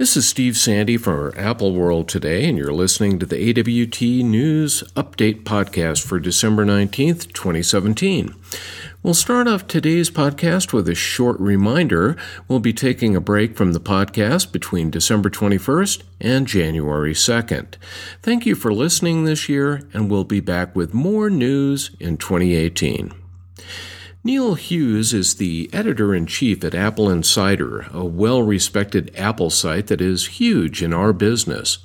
This is Steve Sande for Apple World Today, and you're listening to the AWT News Update Podcast for December 19th, 2017. We'll start off today's podcast with a short reminder. We'll be taking a break from the podcast between December 21st and January 2nd. Thank you for listening this year, and we'll be back with more news in 2018. Neil Hughes is the editor in chief at Apple Insider, a well respected Apple site that is huge in our business.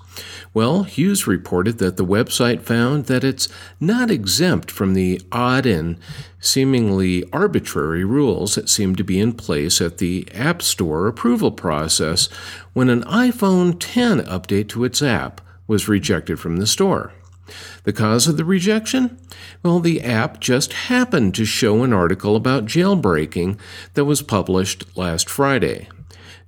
Well, Hughes reported that the website found that it's not exempt from the odd and seemingly arbitrary rules that seem to be in place at the App Store approval process when an iPhone 10 update to its app was rejected from the store. The cause of the rejection? Well, the app just happened to show an article about jailbreaking that was published last Friday.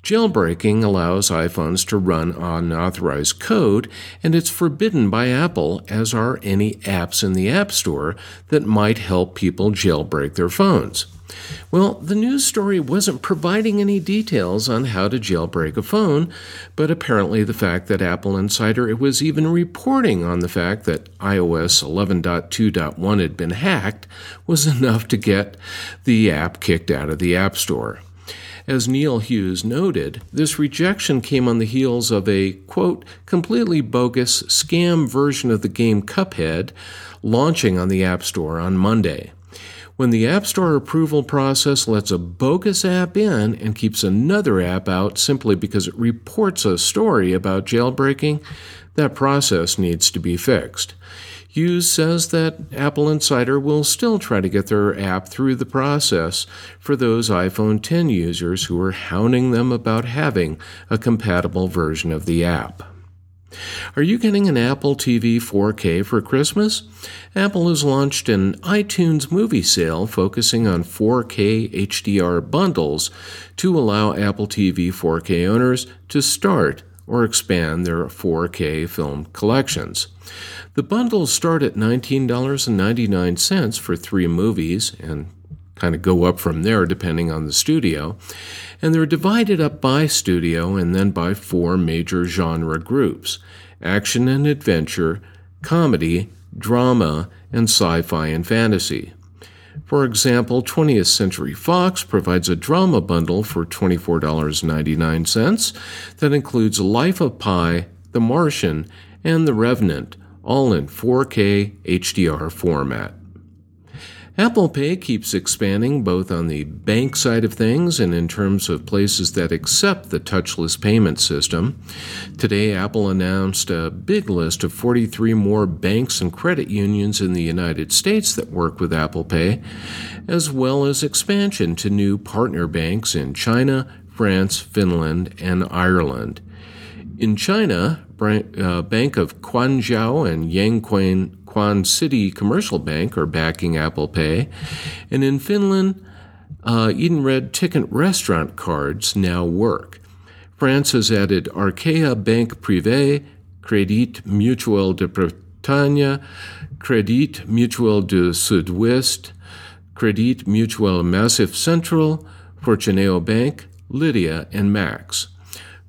Jailbreaking allows iPhones to run unauthorized code, and it's forbidden by Apple, as are any apps in the App Store that might help people jailbreak their phones. Well, the news story wasn't providing any details on how to jailbreak a phone, but apparently the fact that Apple Insider was even reporting on the fact that iOS 11.2.1 had been hacked was enough to get the app kicked out of the App Store. As Neil Hughes noted, this rejection came on the heels of a, quote, completely bogus scam version of the game Cuphead launching on the App Store on Monday. When the App Store approval process lets a bogus app in and keeps another app out simply because it reports a story about jailbreaking, that process needs to be fixed. Hughes says that Apple Insider will still try to get their app through the process for those iPhone 10 users who are hounding them about having a compatible version of the app. Are you getting an Apple TV 4K for Christmas? Apple has launched an iTunes movie sale focusing on 4K HDR bundles to allow Apple TV 4K owners to start or expand their 4K film collections. The bundles start at $19.99 for three movies and kind of go up from there depending on the studio. And they're divided up by studio and then by four major genre groups action and adventure, comedy, drama, and sci fi and fantasy. For example, 20th Century Fox provides a drama bundle for $24.99 that includes Life of Pi, The Martian, and The Revenant, all in 4K HDR format. Apple Pay keeps expanding both on the bank side of things and in terms of places that accept the touchless payment system. Today, Apple announced a big list of 43 more banks and credit unions in the United States that work with Apple Pay, as well as expansion to new partner banks in China, France, Finland, and Ireland. In China, uh, Bank of Quanzhou and Yangquan Quan City Commercial Bank are backing Apple Pay. And in Finland, uh, Edenred Ticket restaurant cards now work. France has added Arkéa Bank Privé, Crédit Mutuel de Bretagne, Crédit Mutuel du Sud-Ouest, Crédit Mutuel Massif Central, Fortuneo Bank, Lydia, and Max.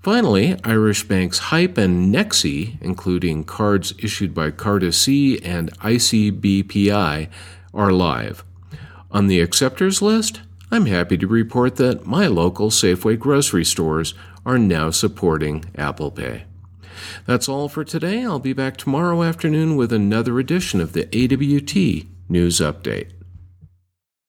Finally, Irish banks Hype and Nexi, including cards issued by CartaSi and ICBPI, are live. On the acceptors list, I'm happy to report that my local Safeway grocery stores are now supporting Apple Pay. That's all for today. I'll be back tomorrow afternoon with another edition of the AWT News Update.